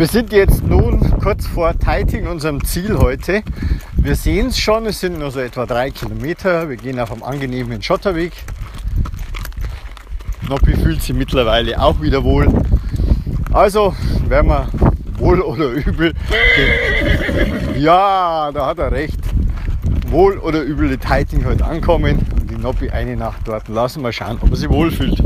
Wir sind jetzt nun kurz vor Teiting, unserem Ziel heute. Wir sehen es schon, es sind nur so etwa drei Kilometer. Wir gehen auf einem angenehmen Schotterweg. Noppi fühlt sich mittlerweile auch wieder wohl. Also werden wir wohl oder übel. Ja, da hat er recht. Wohl oder übel die Teiting heute ankommen und die Noppi eine Nacht dort lassen. Mal schauen, ob er sich wohlfühlt.